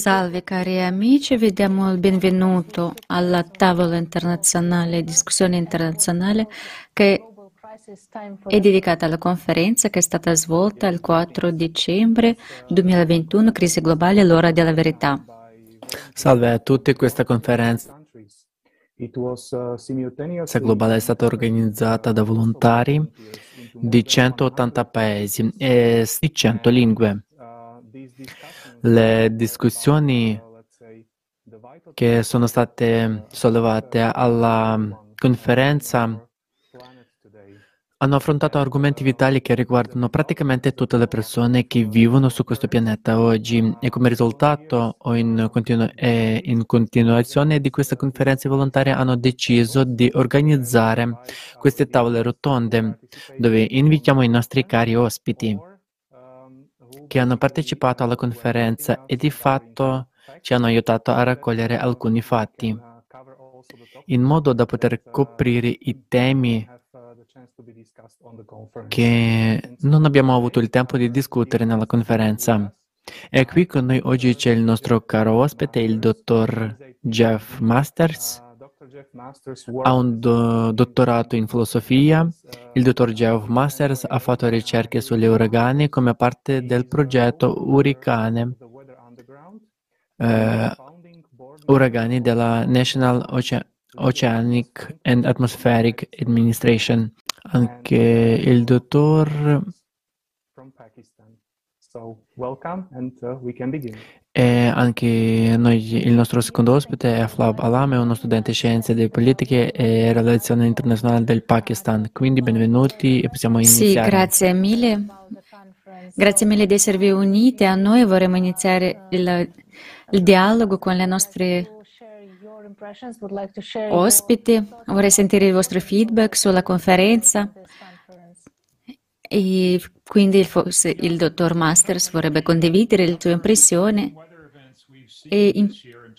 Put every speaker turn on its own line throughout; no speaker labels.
Salve cari amici, vi diamo il benvenuto alla tavola internazionale, discussione internazionale che è dedicata alla conferenza che è stata svolta il 4 dicembre 2021, Crisi globale, l'ora della verità.
Salve a tutti, questa conferenza globale è stata organizzata da volontari di 180 paesi e di 100 lingue. Le discussioni che sono state sollevate alla conferenza hanno affrontato argomenti vitali che riguardano praticamente tutte le persone che vivono su questo pianeta oggi e come risultato o in, continu- in continuazione di queste conferenze volontarie hanno deciso di organizzare queste tavole rotonde dove invitiamo i nostri cari ospiti che hanno partecipato alla conferenza e di fatto ci hanno aiutato a raccogliere alcuni fatti. In modo da poter coprire i temi che non abbiamo avuto il tempo di discutere nella conferenza. E qui con noi oggi c'è il nostro caro ospite, il dottor Jeff Masters. Ha un do- dottorato in filosofia. Il dottor Jeff Masters ha fatto ricerche sugli uragani come parte del progetto Uricane, eh, uragani della National Oce- Oceanic and Atmospheric Administration anche il dottor e anche noi, il nostro secondo ospite è Aflab Alam, è uno studente di scienze delle politiche e relazioni internazionali del Pakistan. Quindi benvenuti e possiamo iniziare.
Sì, grazie mille. Grazie mille di esservi uniti a noi. Vorremmo iniziare il, il dialogo con le nostre ospiti, vorrei sentire il vostro feedback sulla conferenza. E quindi forse il dottor Masters vorrebbe condividere le sue impressioni e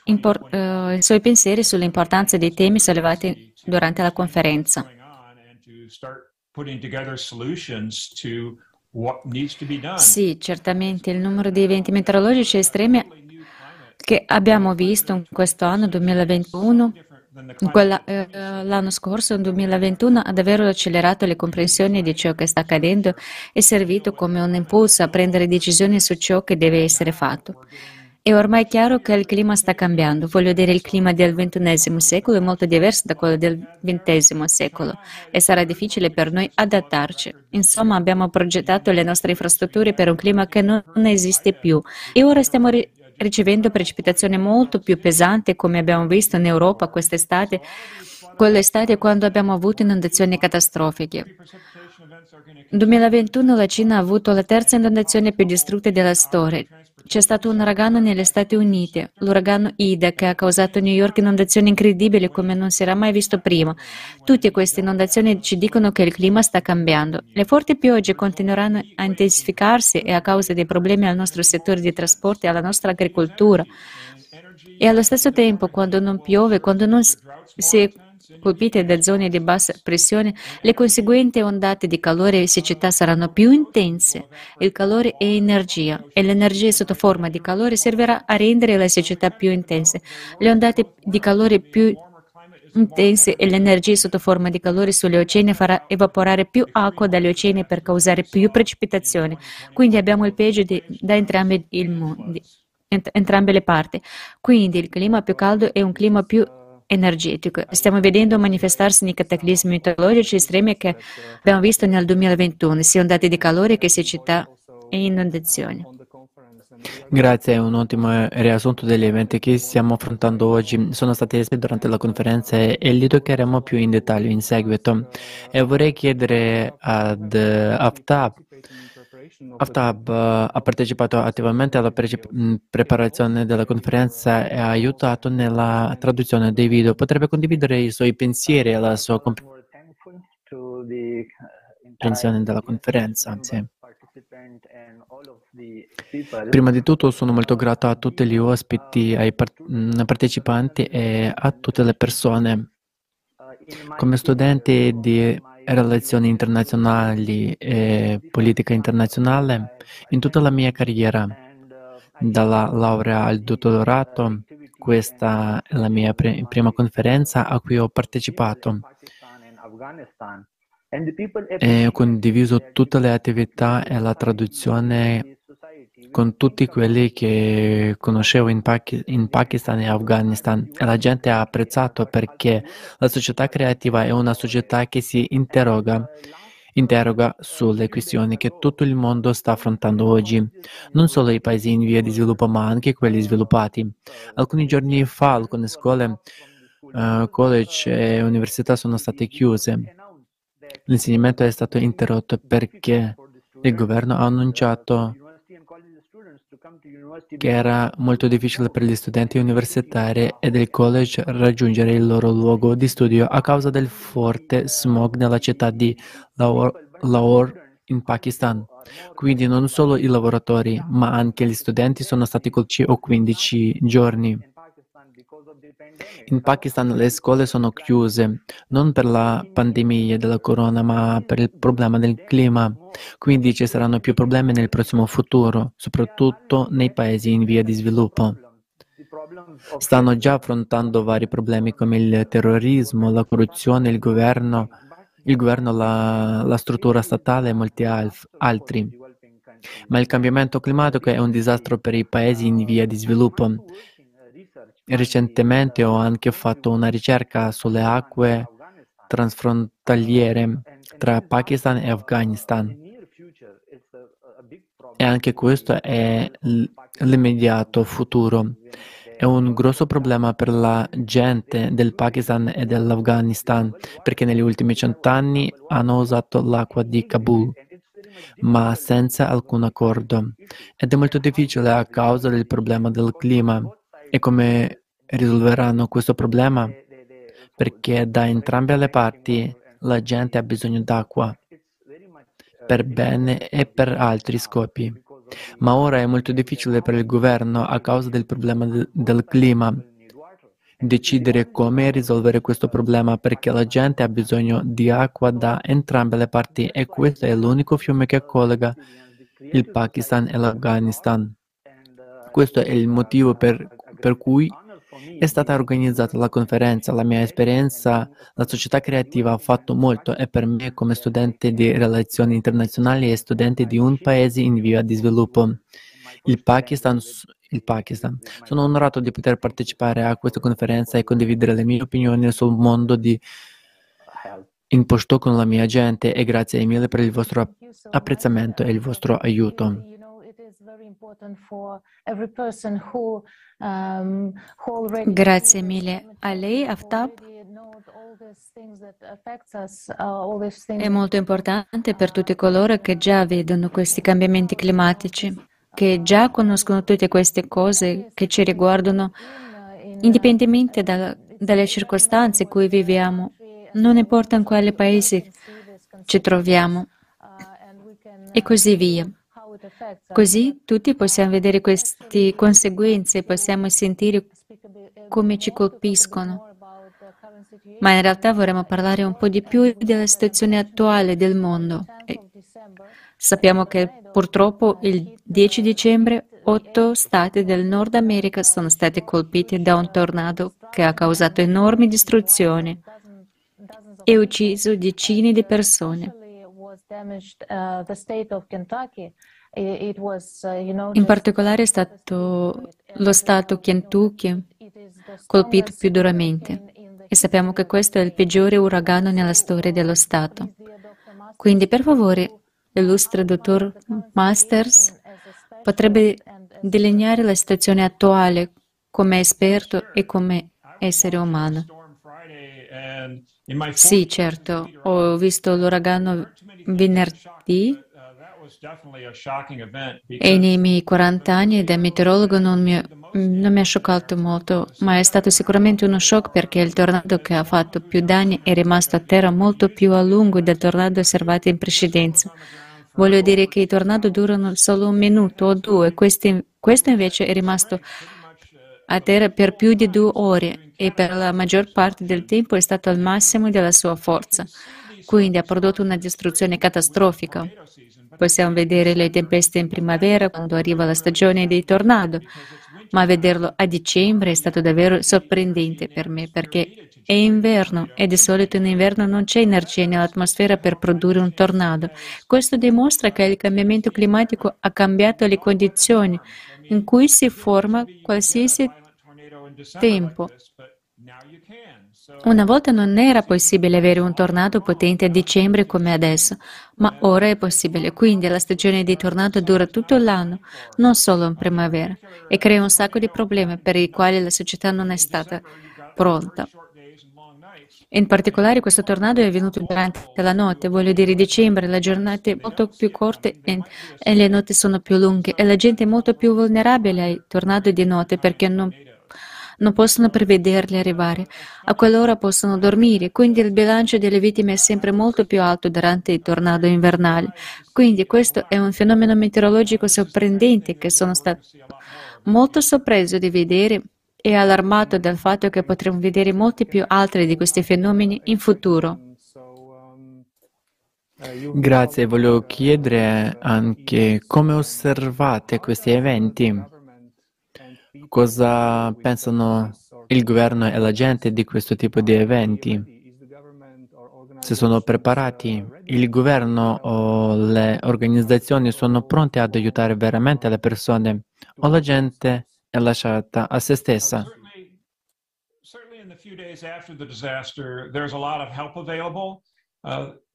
impor- uh, i suoi pensieri sull'importanza dei temi sollevati durante la conferenza. Sì, certamente il numero di eventi meteorologici estremi che abbiamo visto in questo anno 2021, quella, eh, l'anno scorso, nel 2021, ha davvero accelerato le comprensioni di ciò che sta accadendo e servito come un impulso a prendere decisioni su ciò che deve essere fatto. È ormai chiaro che il clima sta cambiando, voglio dire il clima del XXI secolo è molto diverso da quello del XX secolo e sarà difficile per noi adattarci. Insomma, abbiamo progettato le nostre infrastrutture per un clima che non esiste più e ora stiamo ri- ricevendo precipitazioni molto più pesanti come abbiamo visto in Europa quest'estate, quell'estate quando abbiamo avuto inondazioni catastrofiche. Nel 2021 la Cina ha avuto la terza inondazione più distrutta della storia. C'è stato un uragano negli Stati Uniti, l'uragano Ida, che ha causato a New York inondazioni incredibili come non si era mai visto prima. Tutte queste inondazioni ci dicono che il clima sta cambiando. Le forti piogge continueranno a intensificarsi e a causa dei problemi al nostro settore di trasporto e alla nostra agricoltura. E allo stesso tempo, quando non piove, quando non si colpite da zone di bassa pressione, le conseguenti ondate di calore e siccità saranno più intense. Il calore è energia e l'energia sotto forma di calore servirà a rendere la siccità più intense. Le ondate di calore più intense e l'energia sotto forma di calore sugli oceani farà evaporare più acqua dagli oceani per causare più precipitazioni. Quindi abbiamo il peggio di, da entrambi, mondi, ent- entrambe le parti. Quindi il clima più caldo è un clima più energetico. Stiamo vedendo manifestarsi nei cataclismi meteorologici estremi che abbiamo visto nel 2021, sia ondate di calore che siccità e inondazioni.
Grazie, è un ottimo riassunto degli eventi che stiamo affrontando oggi. Sono stati espressi durante la conferenza e li toccheremo più in dettaglio in seguito. E vorrei chiedere ad Aftab Aftab eh, ha partecipato attivamente alla pre- preparazione della conferenza e ha aiutato nella traduzione dei video. Potrebbe condividere i suoi pensieri e la sua comprensione della conferenza? Sì. Prima di tutto sono molto grato a tutti gli ospiti, ai partecipanti e a tutte le persone. Come studente di relazioni internazionali e politica internazionale in tutta la mia carriera, dalla laurea al dottorato. Questa è la mia prima conferenza a cui ho partecipato e ho condiviso tutte le attività e la traduzione con tutti quelli che conoscevo in, Paki- in, Pakistan e Afghanistan la gente ha apprezzato perché la società creativa è una società che si interroga, interroga sulle questioni che tutto il mondo sta affrontando oggi, non solo i paesi in via di sviluppo ma anche quelli sviluppati. Alcuni giorni fa alcune scuole, uh, college e università sono state chiuse. L'insegnamento è stato interrotto perché il governo ha annunciato che era molto difficile per gli studenti universitari e del college raggiungere il loro luogo di studio a causa del forte smog nella città di Lahore in Pakistan. Quindi non solo i lavoratori, ma anche gli studenti sono stati colpiti o 15 giorni. In Pakistan le scuole sono chiuse non per la pandemia della corona, ma per il problema del clima. Quindi ci saranno più problemi nel prossimo futuro, soprattutto nei paesi in via di sviluppo. Stanno già affrontando vari problemi come il terrorismo, la corruzione, il governo, il governo la, la struttura statale e molti altri. Ma il cambiamento climatico è un disastro per i paesi in via di sviluppo Recentemente ho anche fatto una ricerca sulle acque transfrontaliere tra Pakistan e Afghanistan. E anche questo è l'immediato futuro. È un grosso problema per la gente del Pakistan e dell'Afghanistan perché negli ultimi cent'anni hanno usato l'acqua di Kabul, ma senza alcun accordo. Ed è molto difficile a causa del problema del clima. E come risolveranno questo problema? Perché da entrambe le parti la gente ha bisogno d'acqua per bene e per altri scopi. Ma ora è molto difficile per il governo a causa del problema de- del clima decidere come risolvere questo problema perché la gente ha bisogno di acqua da entrambe le parti e questo è l'unico fiume che collega il Pakistan e l'Afghanistan. Questo è il motivo per, per cui è stata organizzata la conferenza, la mia esperienza, la società creativa ha fatto molto e per me come studente di relazioni internazionali e studente di un paese in via di sviluppo, il Pakistan, il Pakistan. Sono onorato di poter partecipare a questa conferenza e condividere le mie opinioni sul mondo di in Pashto con la mia gente e grazie mille per il vostro apprezzamento e il vostro aiuto.
Um, Grazie mille a lei, Aftab. Uh, È molto importante per tutti coloro che già vedono questi cambiamenti climatici, che già conoscono tutte queste cose che ci riguardano, indipendentemente da, dalle circostanze in cui viviamo, non importa in quale paese ci troviamo, e così via. Così tutti possiamo vedere queste conseguenze, possiamo sentire come ci colpiscono. Ma in realtà vorremmo parlare un po' di più della situazione attuale del mondo. E sappiamo che purtroppo il 10 dicembre otto stati del Nord America sono stati colpiti da un tornado che ha causato enormi distruzioni e ucciso decine di persone. Uh, In particolare è stato lo Stato Kentucky colpito più duramente e sappiamo che questo è il peggiore uragano nella storia dello Stato. Quindi per favore, l'illustre dottor Masters potrebbe delineare la situazione attuale come esperto e come essere umano. Sì, certo, ho visto l'uragano venerdì e nei miei 40 anni da meteorologo non mi, non mi, ha scioccato molto, ma è stato sicuramente uno shock perché il tornado che ha fatto più danni è rimasto a terra molto più a lungo del tornado osservato in precedenza. Voglio dire che i tornado durano solo un minuto o due, questo, questo invece è rimasto a terra per più di due ore e per la maggior parte del tempo è stato al massimo della sua forza. quindi ha prodotto una distruzione catastrofica. Possiamo vedere le tempeste in primavera quando arriva la stagione dei tornado, ma vederlo a dicembre è stato davvero sorprendente per me perché è inverno e di solito in inverno non c'è energia nell'atmosfera per produrre un tornado. Questo dimostra che il cambiamento climatico ha cambiato le condizioni in cui si forma qualsiasi tempo. Una volta non era possibile avere un tornado potente a dicembre come adesso, ma ora è possibile. Quindi la stagione dei tornado dura tutto l'anno, non solo in primavera, e crea un sacco di problemi per i quali la società non è stata pronta. In particolare questo tornado è avvenuto durante la notte, voglio dire dicembre, le giornate molto più corte e, e le notti sono più lunghe e la gente è molto più vulnerabile ai tornadi di notte perché non non possono prevederli arrivare. A quell'ora possono dormire, quindi il bilancio delle vittime è sempre molto più alto durante i tornado invernali. Quindi questo è un fenomeno meteorologico sorprendente che sono stato molto sorpreso di vedere e allarmato dal fatto che potremo vedere molti più altri di questi fenomeni in futuro.
Grazie, volevo chiedere anche come osservate questi eventi. Cosa pensano il governo e la gente di questo tipo di eventi? Se sono preparati, il governo o le organizzazioni sono pronte ad aiutare veramente le persone o la gente è lasciata a se stessa? Uh,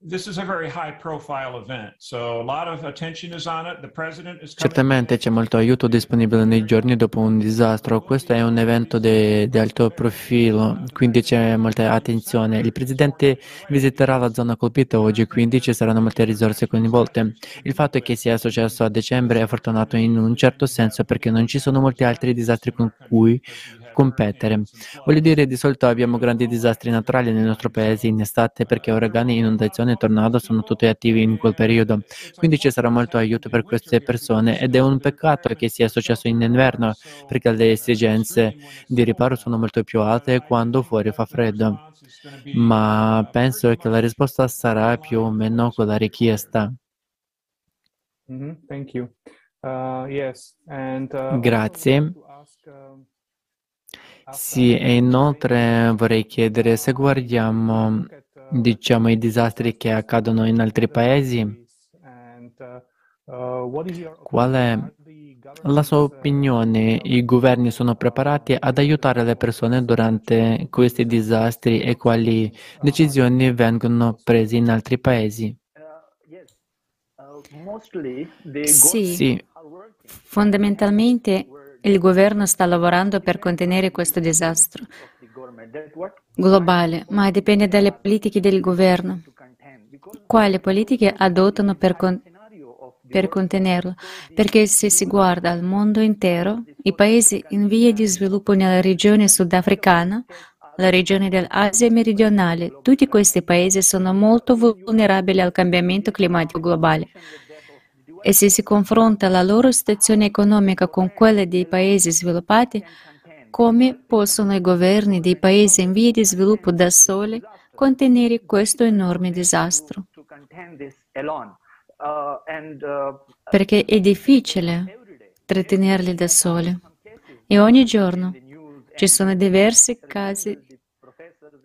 Certamente c'è molto aiuto disponibile nei giorni dopo un disastro. Questo è un evento di alto profilo, quindi c'è molta attenzione. Il Presidente visiterà la zona colpita oggi, quindi ci saranno molte risorse coinvolte. Il fatto che sia successo a dicembre è fortunato in un certo senso perché non ci sono molti altri disastri con cui competere. Voglio dire, di solito abbiamo grandi disastri naturali nel nostro paese in estate perché uragani, inondazioni e tornado sono tutti attivi in quel periodo. Quindi ci sarà molto aiuto per queste persone ed è un peccato che sia successo in inverno perché le esigenze di riparo sono molto più alte quando fuori fa freddo. Ma penso che la risposta sarà più o meno quella richiesta. Mm-hmm. Uh, uh, Grazie. Sì, e inoltre vorrei chiedere se guardiamo, diciamo, i disastri che accadono in altri paesi, qual è la sua opinione? I governi sono preparati ad aiutare le persone durante questi disastri e quali decisioni vengono prese in altri paesi?
Sì, fondamentalmente il governo sta lavorando per contenere questo disastro globale, ma dipende dalle politiche del governo. Quali politiche adottano per, con- per contenerlo? Perché se si guarda al mondo intero, i paesi in via di sviluppo nella regione sudafricana, la regione dell'Asia meridionale, tutti questi paesi sono molto vulnerabili al cambiamento climatico globale e se si confronta la loro situazione economica con quella dei paesi sviluppati, come possono i governi dei paesi in via di sviluppo da soli contenere questo enorme disastro? Perché è difficile trattenerli da soli e ogni giorno ci sono diversi casi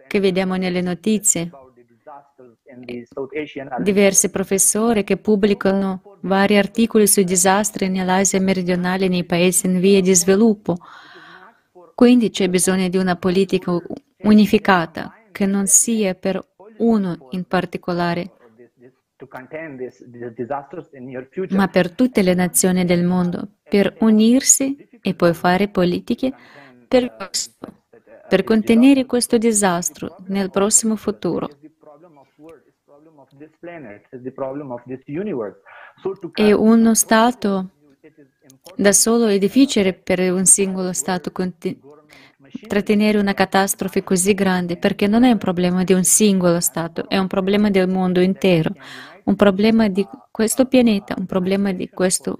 che vediamo nelle notizie diversi professori che pubblicano vari articoli sui disastri nell'Asia meridionale nei paesi in via di sviluppo. Quindi c'è bisogno di una politica unificata che non sia per uno in particolare, ma per tutte le nazioni del mondo, per unirsi e poi fare politiche per per contenere questo disastro nel prossimo futuro. E uno Stato da solo è difficile per un singolo Stato trattenere una catastrofe così grande perché non è un problema di un singolo Stato, è un problema del mondo intero, un problema di questo pianeta, un problema di questo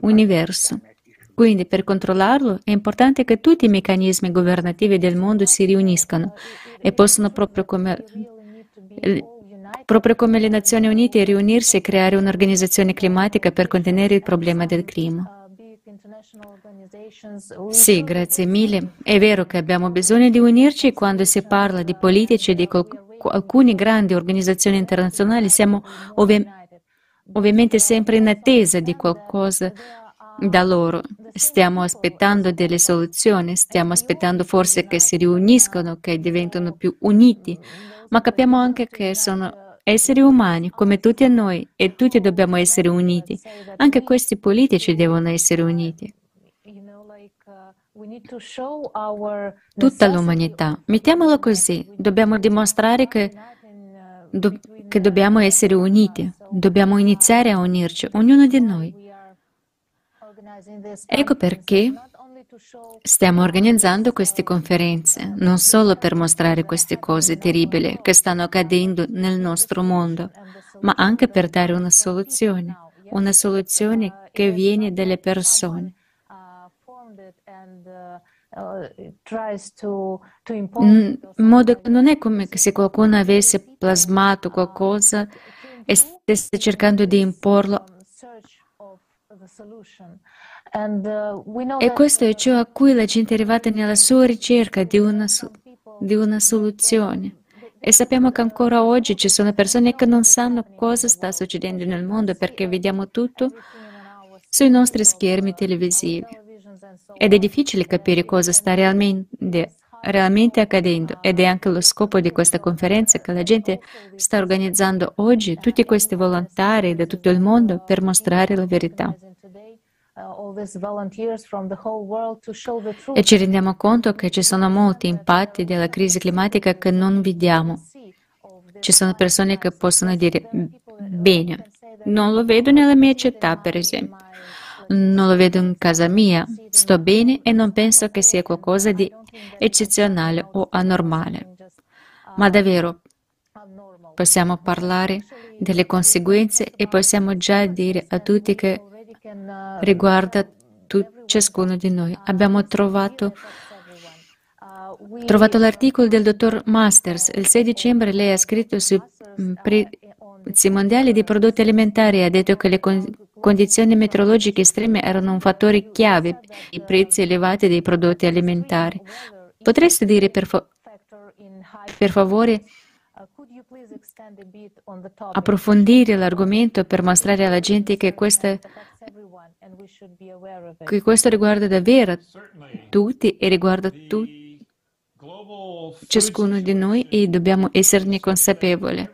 universo. Quindi per controllarlo è importante che tutti i meccanismi governativi del mondo si riuniscano e possano proprio come proprio come le Nazioni Unite, riunirsi e creare un'organizzazione climatica per contenere il problema del clima. Sì, grazie mille. È vero che abbiamo bisogno di unirci quando si parla di politici e di alcune grandi organizzazioni internazionali. Siamo ovvi- ovviamente sempre in attesa di qualcosa da loro. Stiamo aspettando delle soluzioni, stiamo aspettando forse che si riuniscano, che diventino più uniti, ma capiamo anche che sono esseri umani come tutti noi e tutti dobbiamo essere uniti. Anche questi politici devono essere uniti. Tutta l'umanità. Mettiamolo così. Dobbiamo dimostrare che, do, che dobbiamo essere uniti. Dobbiamo iniziare a unirci, ognuno di noi. Ecco perché stiamo organizzando queste conferenze, non solo per mostrare queste cose terribili che stanno accadendo nel nostro mondo, ma anche per dare una soluzione, una soluzione che viene dalle persone. In modo che non è come se qualcuno avesse plasmato qualcosa e stesse cercando di imporlo e questo è ciò a cui la gente è arrivata nella sua ricerca di una, di una soluzione. E sappiamo che ancora oggi ci sono persone che non sanno cosa sta succedendo nel mondo perché vediamo tutto sui nostri schermi televisivi. Ed è difficile capire cosa sta realmente, realmente accadendo ed è anche lo scopo di questa conferenza che la gente sta organizzando oggi, tutti questi volontari da tutto il mondo per mostrare la verità. Uh, e ci rendiamo conto che ci sono molti impatti della crisi climatica che non vediamo. Ci sono persone che possono dire, bene, non lo vedo nella mia città, per esempio, non lo vedo in casa mia, sto bene e non penso che sia qualcosa di eccezionale o anormale. Ma davvero possiamo parlare delle conseguenze e possiamo già dire a tutti che riguarda ciascuno di noi. Abbiamo trovato, trovato l'articolo del dottor Masters. Il 6 dicembre lei ha scritto sui mm, prezzi mondiali di prodotti alimentari e ha detto che le condizioni meteorologiche estreme erano un fattore chiave per i prezzi elevati dei prodotti alimentari. Potreste dire per, fa- per favore approfondire l'argomento per mostrare alla gente che questa che questo riguarda davvero tutti e riguarda tutti, ciascuno di noi e dobbiamo esserne consapevoli.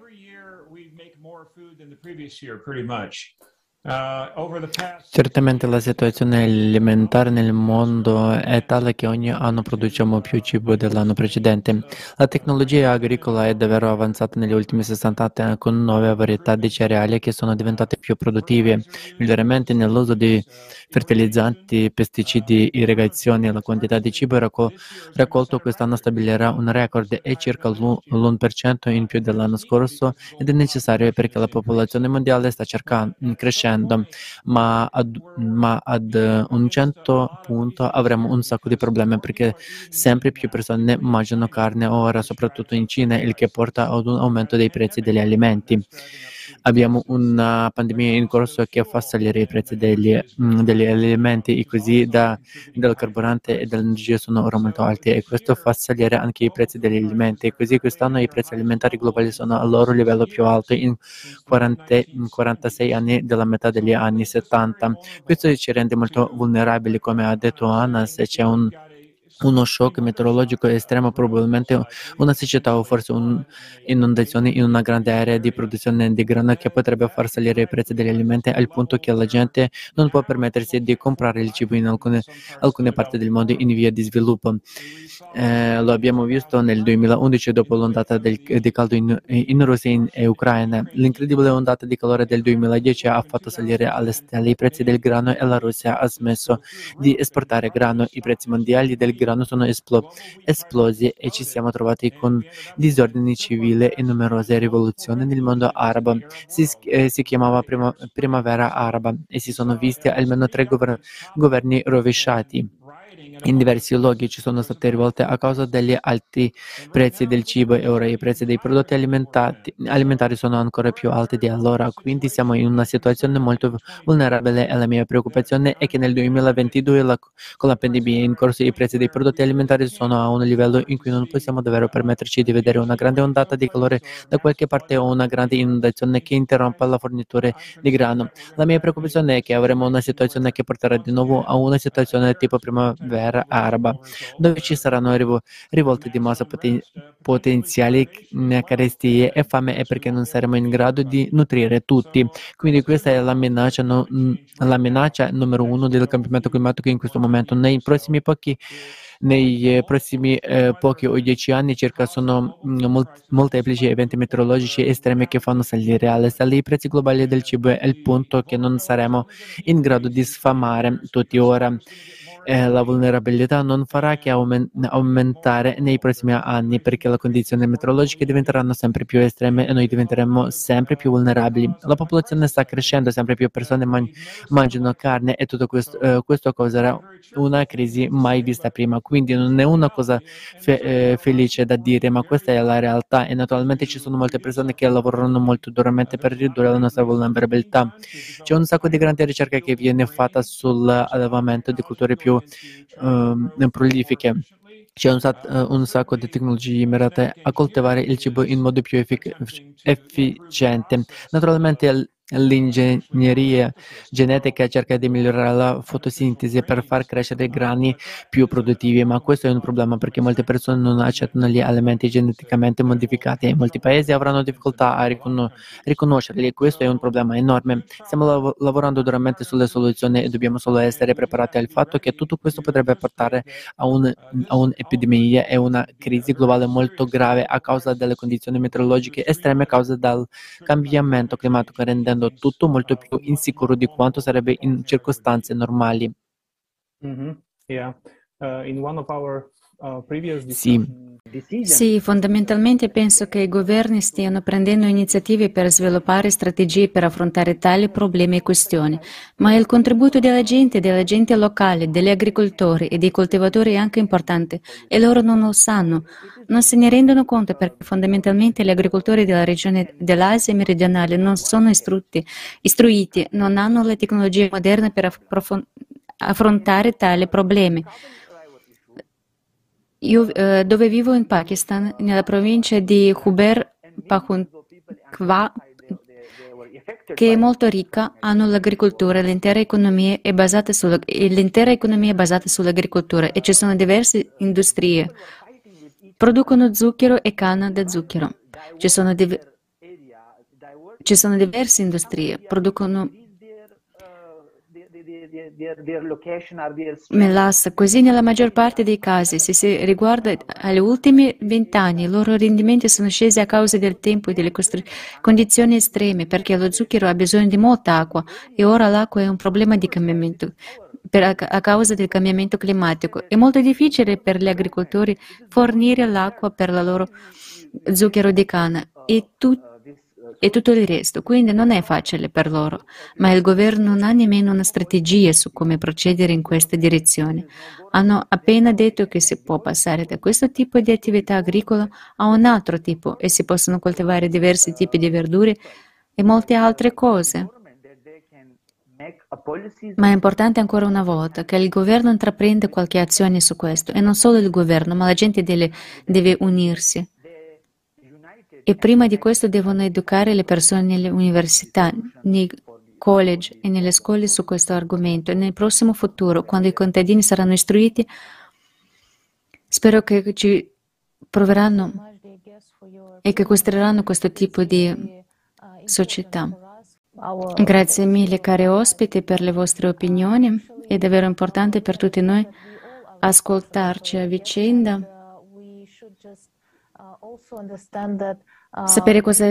Uh, Certamente la situazione alimentare nel mondo è tale che ogni anno produciamo più cibo dell'anno precedente. La tecnologia agricola è davvero avanzata negli ultimi 60 anni con nuove varietà di cereali che sono diventate più produttive, miglioramenti nell'uso di fertilizzanti, pesticidi, irrigazioni e la quantità di cibo raccolto quest'anno stabilirà un record è circa l'1% in più dell'anno scorso ed è necessario perché la popolazione mondiale sta cercando, crescendo crescendo, ma ad, ma ad un certo punto avremo un sacco di problemi perché sempre più persone mangiano carne ora, soprattutto in Cina, il che porta ad un aumento dei prezzi degli alimenti. Abbiamo una pandemia in corso che fa salire i prezzi degli, mm, degli alimenti e così da, del carburante e dell'energia sono ora molto alti e questo fa salire anche i prezzi degli alimenti. E così quest'anno i prezzi alimentari globali sono al loro livello più alto in, 40, in 46 anni della metà degli anni 70. Questo ci rende molto vulnerabili, come ha detto Anna, se c'è un uno shock meteorologico estremo, probabilmente una siccità o forse un'inondazione in una grande area di produzione di grano che potrebbe far salire i prezzi degli alimenti al punto che la gente non può permettersi di comprare il cibo in alcune, alcune parti del mondo in via di sviluppo. Eh, lo abbiamo visto nel 2011 dopo l'ondata del, di caldo in, in Russia e Ucraina. L'incredibile ondata di calore del 2010 ha fatto salire alle stelle i prezzi del grano e la Russia ha smesso di esportare grano. I prezzi mondiali del grano Iran sono esplo- esplosi e ci siamo trovati con disordini civili e numerose rivoluzioni nel mondo arabo. Si, eh, si chiamava prima, primavera araba e si sono visti almeno tre gover- governi rovesciati. In diversi luoghi ci sono state rivolte a causa degli alti prezzi del cibo e ora i prezzi dei prodotti alimentari sono ancora più alti di allora, quindi siamo in una situazione molto vulnerabile e la mia preoccupazione è che nel 2022 la, con la pandemia in corso i prezzi dei prodotti alimentari sono a un livello in cui non possiamo davvero permetterci di vedere una grande ondata di calore da qualche parte o una grande inondazione che interrompa la fornitura di grano. La mia preoccupazione è che avremo una situazione che porterà di nuovo a una situazione tipo primavera araba, dove ci saranno rivolte di massa poten- potenziali carestie e fame e perché non saremo in grado di nutrire tutti. Quindi questa è la minaccia, no, la minaccia numero uno del cambiamento climatico in questo momento. Nei prossimi pochi nei eh, prossimi eh, pochi o dieci anni circa sono mm, molteplici eventi meteorologici estremi che fanno salire alle stelle i prezzi globali del cibo è il punto che non saremo in grado di sfamare tutti ora eh, la vulnerabilità non farà che aumentare nei prossimi anni perché le condizioni meteorologiche diventeranno sempre più estreme e noi diventeremo sempre più vulnerabili. La popolazione sta crescendo, sempre più persone man- mangiano carne e tutto questo, eh, questo causerà una crisi mai vista prima. Quindi non è una cosa fe- eh, felice da dire, ma questa è la realtà e naturalmente ci sono molte persone che lavorano molto duramente per ridurre la nostra vulnerabilità. C'è un sacco di grande ricerca che viene fatta sull'allevamento di culture più uh, prolifiche. C'è un, sat- un, sacco di tecnologie mirate a coltivare il cibo in modo più effic- efficiente. Naturalmente L'ingegneria genetica cerca di migliorare la fotosintesi per far crescere grani più produttivi, ma questo è un problema perché molte persone non accettano gli alimenti geneticamente modificati e molti paesi avranno difficoltà a riconos- riconoscerli. Questo è un problema enorme. Stiamo lav- lavorando duramente sulle soluzioni e dobbiamo solo essere preparati al fatto che tutto questo potrebbe portare a, un, a un'epidemia e una crisi globale molto grave a causa delle condizioni meteorologiche estreme a causa del cambiamento climatico, rendendo rendendo tutto molto più insicuro di quanto sarebbe in circostanze normali.
Mm-hmm. Yeah. Uh, uh sì. Sì, fondamentalmente penso che i governi stiano prendendo iniziative per sviluppare strategie per affrontare tali problemi e questioni, ma il contributo della gente, della gente locale, degli agricoltori e dei coltivatori è anche importante e loro non lo sanno. Non se ne rendono conto perché fondamentalmente gli agricoltori della regione dell'Asia meridionale non sono istrutti, istruiti, non hanno le tecnologie moderne per affrontare tali problemi. Io eh, dove vivo in Pakistan, nella provincia di Khyber Pakhtunkhwa, che è molto ricca, hanno l'agricoltura, l'intera economia è basata, sulla, l'intera economia è basata sull'agricoltura e ci sono diverse industrie. Producono zucchero e canna da zucchero. Ci sono, div- ci sono diverse industrie, producono Melassa, così nella maggior parte dei casi, se si riguarda agli ultimi vent'anni, i loro rendimenti sono scesi a causa del tempo e delle condizioni estreme, perché lo zucchero ha bisogno di molta acqua e ora l'acqua è un problema di cambiamento. Per, a causa del cambiamento climatico. È molto difficile per gli agricoltori fornire l'acqua per il loro zucchero di canna e tutti e tutto il resto, quindi non è facile per loro, ma il governo non ha nemmeno una strategia su come procedere in questa direzione. Hanno appena detto che si può passare da questo tipo di attività agricola a un altro tipo e si possono coltivare diversi tipi di verdure e molte altre cose. Ma è importante ancora una volta che il governo intraprenda qualche azione su questo e non solo il governo, ma la gente deve, deve unirsi. E prima di questo devono educare le persone nelle università, nei college e nelle scuole su questo argomento. E nel prossimo futuro, quando i contadini saranno istruiti, spero che ci proveranno e che costruiranno questo tipo di società. Grazie mille cari ospiti per le vostre opinioni. È davvero importante per tutti noi ascoltarci a vicenda sapere cosa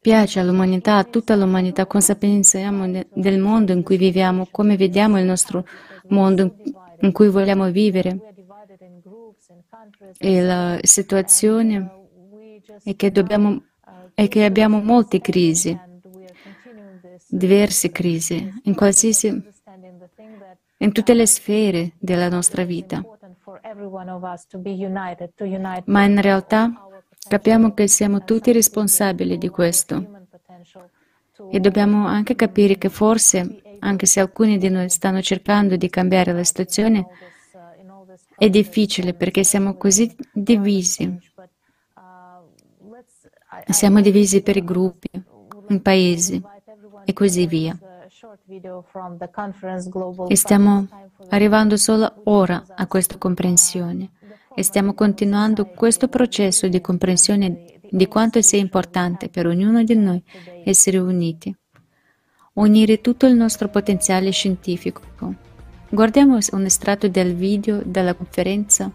piace all'umanità, a tutta l'umanità, cosa del mondo in cui viviamo, come vediamo il nostro mondo in cui vogliamo vivere. E la situazione è che, dobbiamo, è che abbiamo molte crisi, diverse crisi, in qualsiasi in tutte le sfere della nostra vita. Ma in realtà capiamo che siamo tutti responsabili di questo. E dobbiamo anche capire che forse, anche se alcuni di noi stanno cercando di cambiare la situazione, è difficile perché siamo così divisi. Siamo divisi per i gruppi, in paesi e così via. E stiamo arrivando solo ora a questa comprensione e stiamo continuando questo processo di comprensione di quanto sia importante per ognuno di noi essere uniti, unire tutto il nostro potenziale scientifico. Guardiamo un estratto del video della conferenza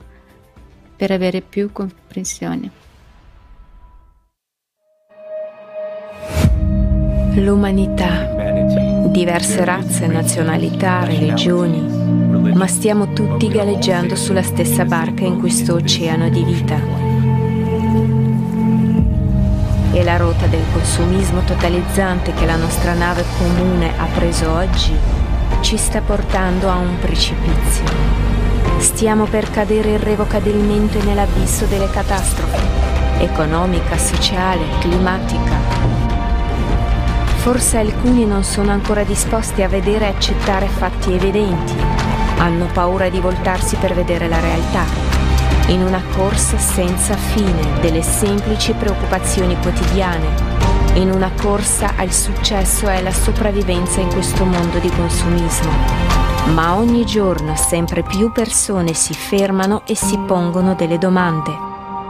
per avere più comprensione.
L'umanità, diverse razze, nazionalità, religioni, ma stiamo tutti galleggiando sulla stessa barca in questo oceano di vita. E la rotta del consumismo totalizzante che la nostra nave comune ha preso oggi ci sta portando a un precipizio. Stiamo per cadere irrevocabilmente nell'abisso delle catastrofi, economica, sociale, climatica, Forse alcuni non sono ancora disposti a vedere e accettare fatti evidenti. Hanno paura di voltarsi per vedere la realtà. In una corsa senza fine delle semplici preoccupazioni quotidiane. In una corsa al successo e alla sopravvivenza in questo mondo di consumismo. Ma ogni giorno sempre più persone si fermano e si pongono delle domande.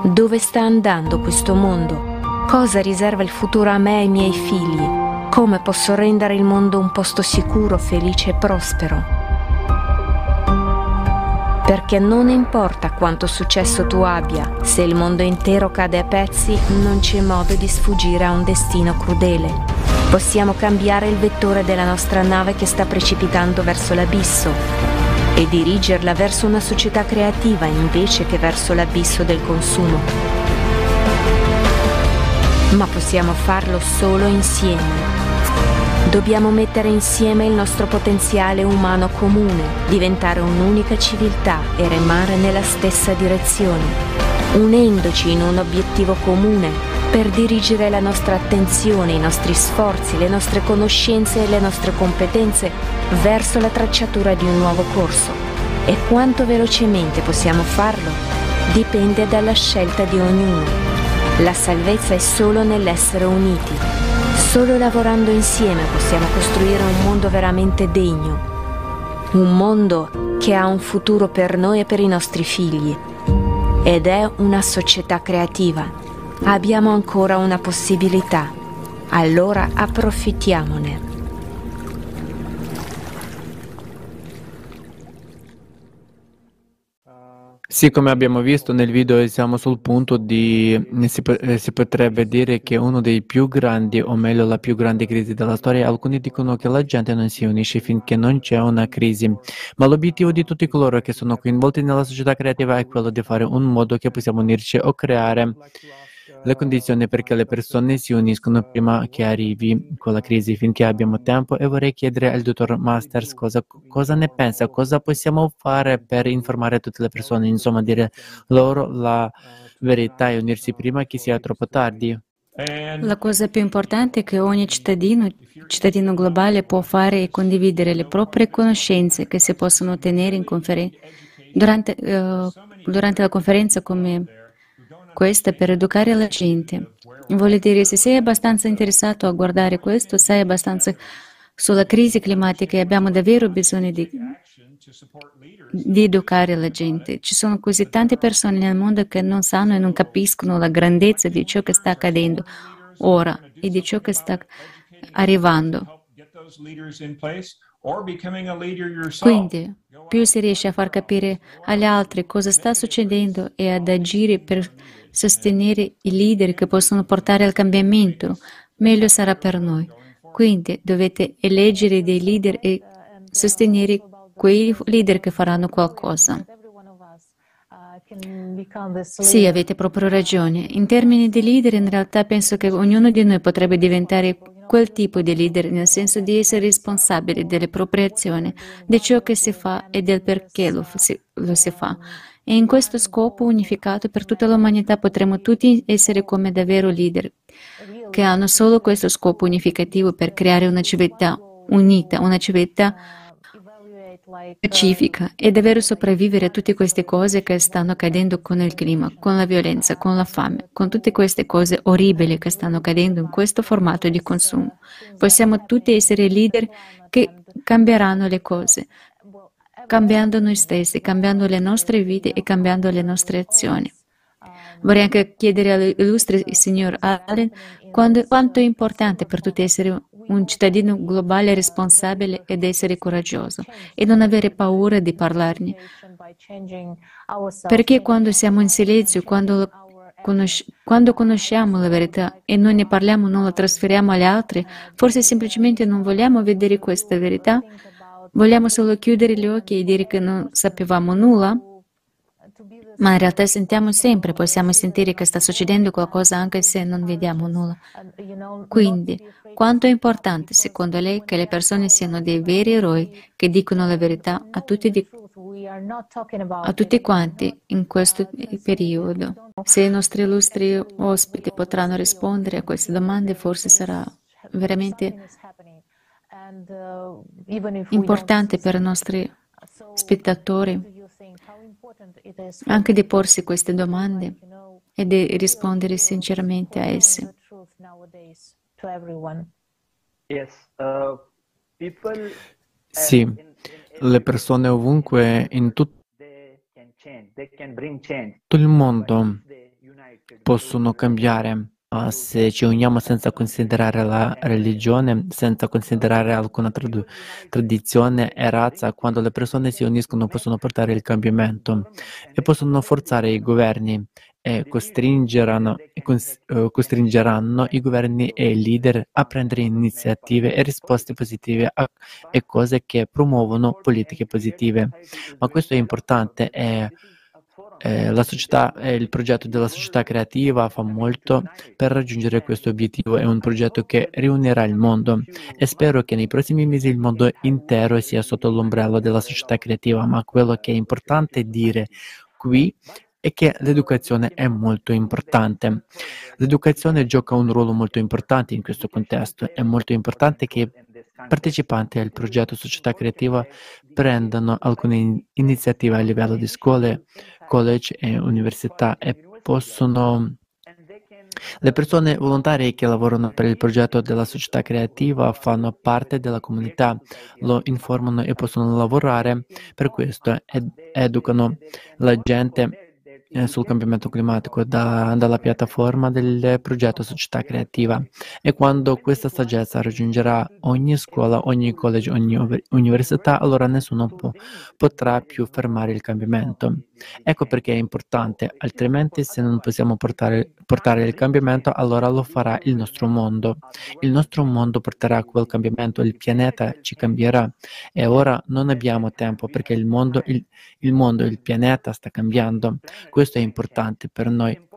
Dove sta andando questo mondo? Cosa riserva il futuro a me e ai miei figli? Come posso rendere il mondo un posto sicuro, felice e prospero? Perché non importa quanto successo tu abbia, se il mondo intero cade a pezzi, non c'è modo di sfuggire a un destino crudele. Possiamo cambiare il vettore della nostra nave che sta precipitando verso l'abisso e dirigerla verso una società creativa invece che verso l'abisso del consumo ma possiamo farlo solo insieme. Dobbiamo mettere insieme il nostro potenziale umano comune, diventare un'unica civiltà e remare nella stessa direzione, unendoci in un obiettivo comune per dirigere la nostra attenzione, i nostri sforzi, le nostre conoscenze e le nostre competenze verso la tracciatura di un nuovo corso. E quanto velocemente possiamo farlo dipende dalla scelta di ognuno. La salvezza è solo nell'essere uniti. Solo lavorando insieme possiamo costruire un mondo veramente degno. Un mondo che ha un futuro per noi e per i nostri figli. Ed è una società creativa. Abbiamo ancora una possibilità. Allora approfittiamone.
Sì, come abbiamo visto nel video, siamo sul punto di, si, si, potrebbe dire che uno dei più grandi, o meglio la più grande crisi della storia, alcuni dicono che la gente non si unisce finché non c'è una crisi, ma l'obiettivo di tutti coloro che sono coinvolti nella società creativa è quello di fare un modo che possiamo unirci o creare le condizioni perché le persone si uniscono prima che arrivi quella crisi, finché abbiamo tempo e vorrei chiedere al dottor Masters cosa, cosa, ne pensa, cosa possiamo fare per informare tutte le persone, insomma dire loro la verità e unirsi prima che sia troppo tardi.
La cosa più importante è che ogni cittadino, cittadino globale può fare e condividere le proprie conoscenze che si possono ottenere conferen- durante, uh, durante la conferenza come questa per educare la gente. Vuole dire, se sei abbastanza interessato a guardare questo, sai abbastanza sulla crisi climatica e abbiamo davvero bisogno di, di educare la gente. Ci sono così tante persone nel mondo che non sanno e non capiscono la grandezza di ciò che sta accadendo ora e di ciò che sta arrivando. Quindi, più si riesce a far capire agli altri cosa sta succedendo e ad agire per sostenere i leader che possono portare al cambiamento, meglio sarà per noi. Quindi dovete eleggere dei leader e sostenere quei leader che faranno qualcosa. Sì, avete proprio ragione. In termini di leader, in realtà penso che ognuno di noi potrebbe diventare quel tipo di leader, nel senso di essere responsabili delle proprie azioni, di ciò che si fa e del perché lo si, lo si fa. E in questo scopo unificato per tutta l'umanità potremo tutti essere come davvero leader, che hanno solo questo scopo unificativo per creare una civiltà unita, una civiltà pacifica e davvero sopravvivere a tutte queste cose che stanno accadendo con il clima, con la violenza, con la fame, con tutte queste cose orribili che stanno accadendo in questo formato di consumo. Possiamo tutti essere leader che cambieranno le cose, cambiando noi stessi, cambiando le nostre vite e cambiando le nostre azioni. Vorrei anche chiedere all'illustre signor Allen quando, quanto è importante per tutti essere un cittadino globale responsabile ed essere coraggioso e non avere paura di parlarne. Perché quando siamo in silenzio, quando, conosci- quando conosciamo la verità e non ne parliamo, non la trasferiamo agli altri, forse semplicemente non vogliamo vedere questa verità? Vogliamo solo chiudere gli occhi e dire che non sapevamo nulla? Ma in realtà sentiamo sempre, possiamo sentire che sta succedendo qualcosa anche se non vediamo nulla. Quindi, quanto è importante secondo lei che le persone siano dei veri eroi che dicono la verità a tutti, di, a tutti quanti in questo periodo? Se i nostri illustri ospiti potranno rispondere a queste domande, forse sarà veramente importante per i nostri spettatori anche di porsi queste domande e di rispondere sinceramente a esse.
Sì, le persone ovunque, in tutto il mondo, possono cambiare Uh, se ci uniamo senza considerare la religione, senza considerare alcuna trad- tradizione e razza, quando le persone si uniscono possono portare il cambiamento e possono forzare i governi e costringeranno, uh, costringeranno i governi e i leader a prendere iniziative e risposte positive a, e cose che promuovono politiche positive. Ma questo è importante e eh, società, eh, il progetto della società creativa fa molto per raggiungere questo obiettivo. È un progetto che riunirà il mondo e spero che nei prossimi mesi il mondo intero sia sotto l'ombrello della società creativa. Ma quello che è importante dire qui è che l'educazione è molto importante. L'educazione gioca un ruolo molto importante in questo contesto. È molto importante che partecipanti al progetto Società Creativa prendano alcune iniziative a livello di scuole, college e università e possono le persone volontarie che lavorano per il progetto della società creativa fanno parte della comunità, lo informano e possono lavorare per questo ed educano la gente eh, sul cambiamento climatico da, dalla piattaforma del progetto Società Creativa e quando questa saggezza raggiungerà ogni scuola, ogni college, ogni università, allora nessuno può, potrà più fermare il cambiamento. Ecco perché è importante, altrimenti se non possiamo portare, portare il cambiamento, allora lo farà il nostro mondo. Il nostro mondo porterà quel cambiamento, il pianeta ci cambierà e ora non abbiamo tempo perché il mondo, il, il mondo, il pianeta sta cambiando. Questo è importante per noi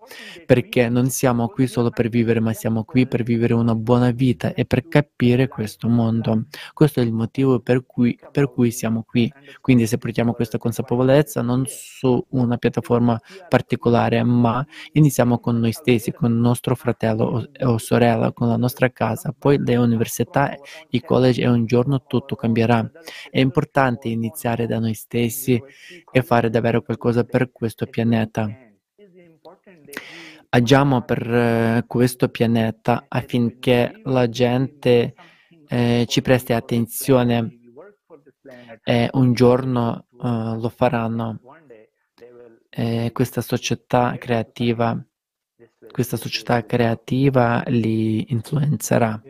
perché non siamo qui solo per vivere, ma siamo qui per vivere una buona vita e per capire questo mondo. Questo è il motivo per cui, per cui siamo qui. Quindi se portiamo questa consapevolezza non su una piattaforma particolare, ma iniziamo con noi stessi, con il nostro fratello o, o sorella, con la nostra casa, poi le università, i college e un giorno tutto cambierà. È importante iniziare da noi stessi e fare davvero qualcosa per questo pianeta. Agiamo per eh, questo pianeta affinché la gente eh, ci presti attenzione e un giorno uh, lo faranno. E questa società creativa, questa società creativa li influenzerà.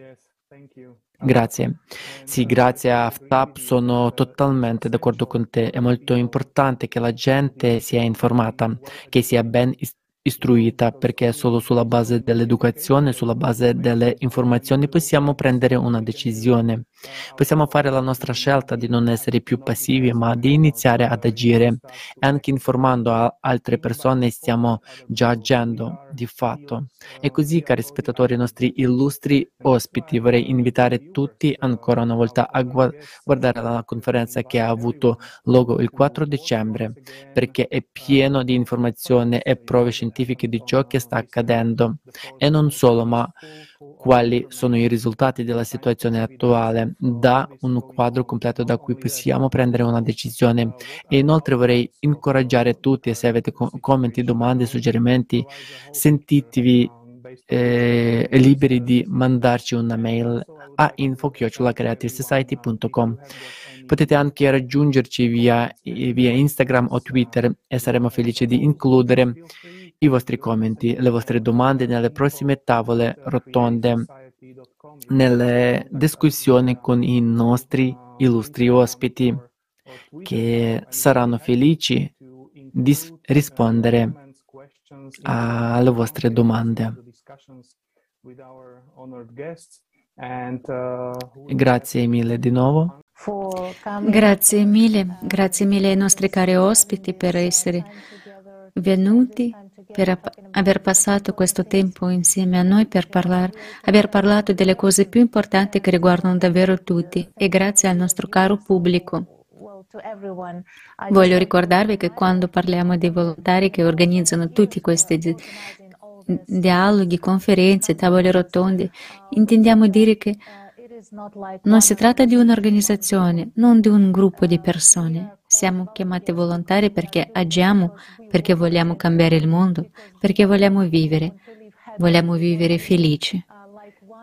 Grazie. Sì, grazie a FTAP sono totalmente d'accordo con te. È molto importante che la gente sia informata, che sia ben istruita, perché solo sulla base dell'educazione, sulla base delle informazioni possiamo prendere una decisione. Possiamo fare la nostra scelta di non essere più passivi, ma di iniziare ad agire e anche informando altre persone stiamo già agendo di fatto. E così, cari spettatori, i nostri illustri ospiti, vorrei invitare tutti ancora una volta a guardare la conferenza che ha avuto luogo il 4 dicembre, perché è pieno di informazioni e prove scientifiche di ciò che sta accadendo. E non solo, ma quali sono i risultati della situazione attuale, da un quadro completo da cui possiamo prendere una decisione. E inoltre vorrei incoraggiare tutti, se avete commenti, domande, suggerimenti, sentitevi eh, liberi di mandarci una mail a info-creativesociety.com. Potete anche raggiungerci via, via Instagram o Twitter e saremo felici di includere i vostri commenti, le vostre domande nelle prossime tavole rotonde, nelle discussioni con i nostri illustri ospiti che saranno felici di rispondere alle vostre domande. Grazie mille di nuovo.
Grazie mille, grazie mille ai nostri cari ospiti per essere venuti per aver passato questo tempo insieme a noi per parlare, aver parlato delle cose più importanti che riguardano davvero tutti e grazie al nostro caro pubblico. Voglio ricordarvi che quando parliamo dei volontari che organizzano tutti questi di- dialoghi, conferenze, tavole rotonde, intendiamo dire che non si tratta di un'organizzazione, non di un gruppo di persone. Siamo chiamati volontari perché agiamo, perché vogliamo cambiare il mondo, perché vogliamo vivere. Vogliamo vivere felici.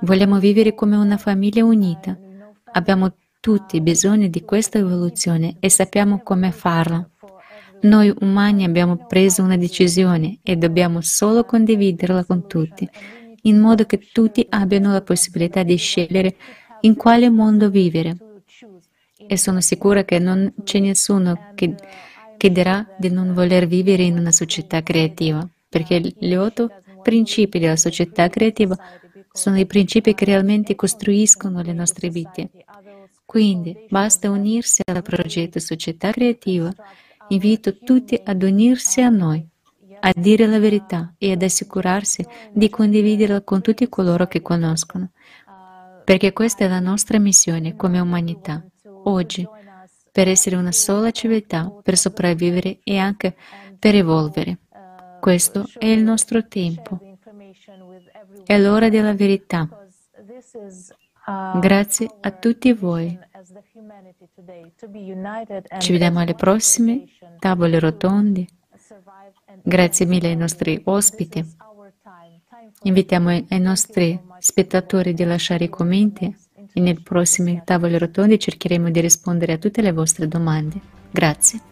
Vogliamo vivere come una famiglia unita. Abbiamo tutti bisogno di questa evoluzione e sappiamo come farla. Noi umani abbiamo preso una decisione e dobbiamo solo condividerla con tutti, in modo che tutti abbiano la possibilità di scegliere in quale mondo vivere e sono sicura che non c'è nessuno che, dirà di non voler vivere in una società creativa, perché gli otto principi della società creativa sono i principi che realmente costruiscono le nostre vite. Quindi basta unirsi al progetto Società Creativa. Invito tutti ad unirsi a noi, a dire la verità e ad assicurarsi di condividerla con tutti coloro che conoscono, perché questa è la nostra missione come umanità oggi per essere una sola civiltà, per sopravvivere e anche per evolvere. Questo è il nostro tempo. È l'ora della verità. Grazie a tutti voi. Ci vediamo alle prossime tavole rotonde. Grazie mille ai nostri ospiti. Invitiamo i nostri spettatori di lasciare i commenti e nel prossimo tavolo rotondi cercheremo di rispondere a tutte le vostre domande. Grazie.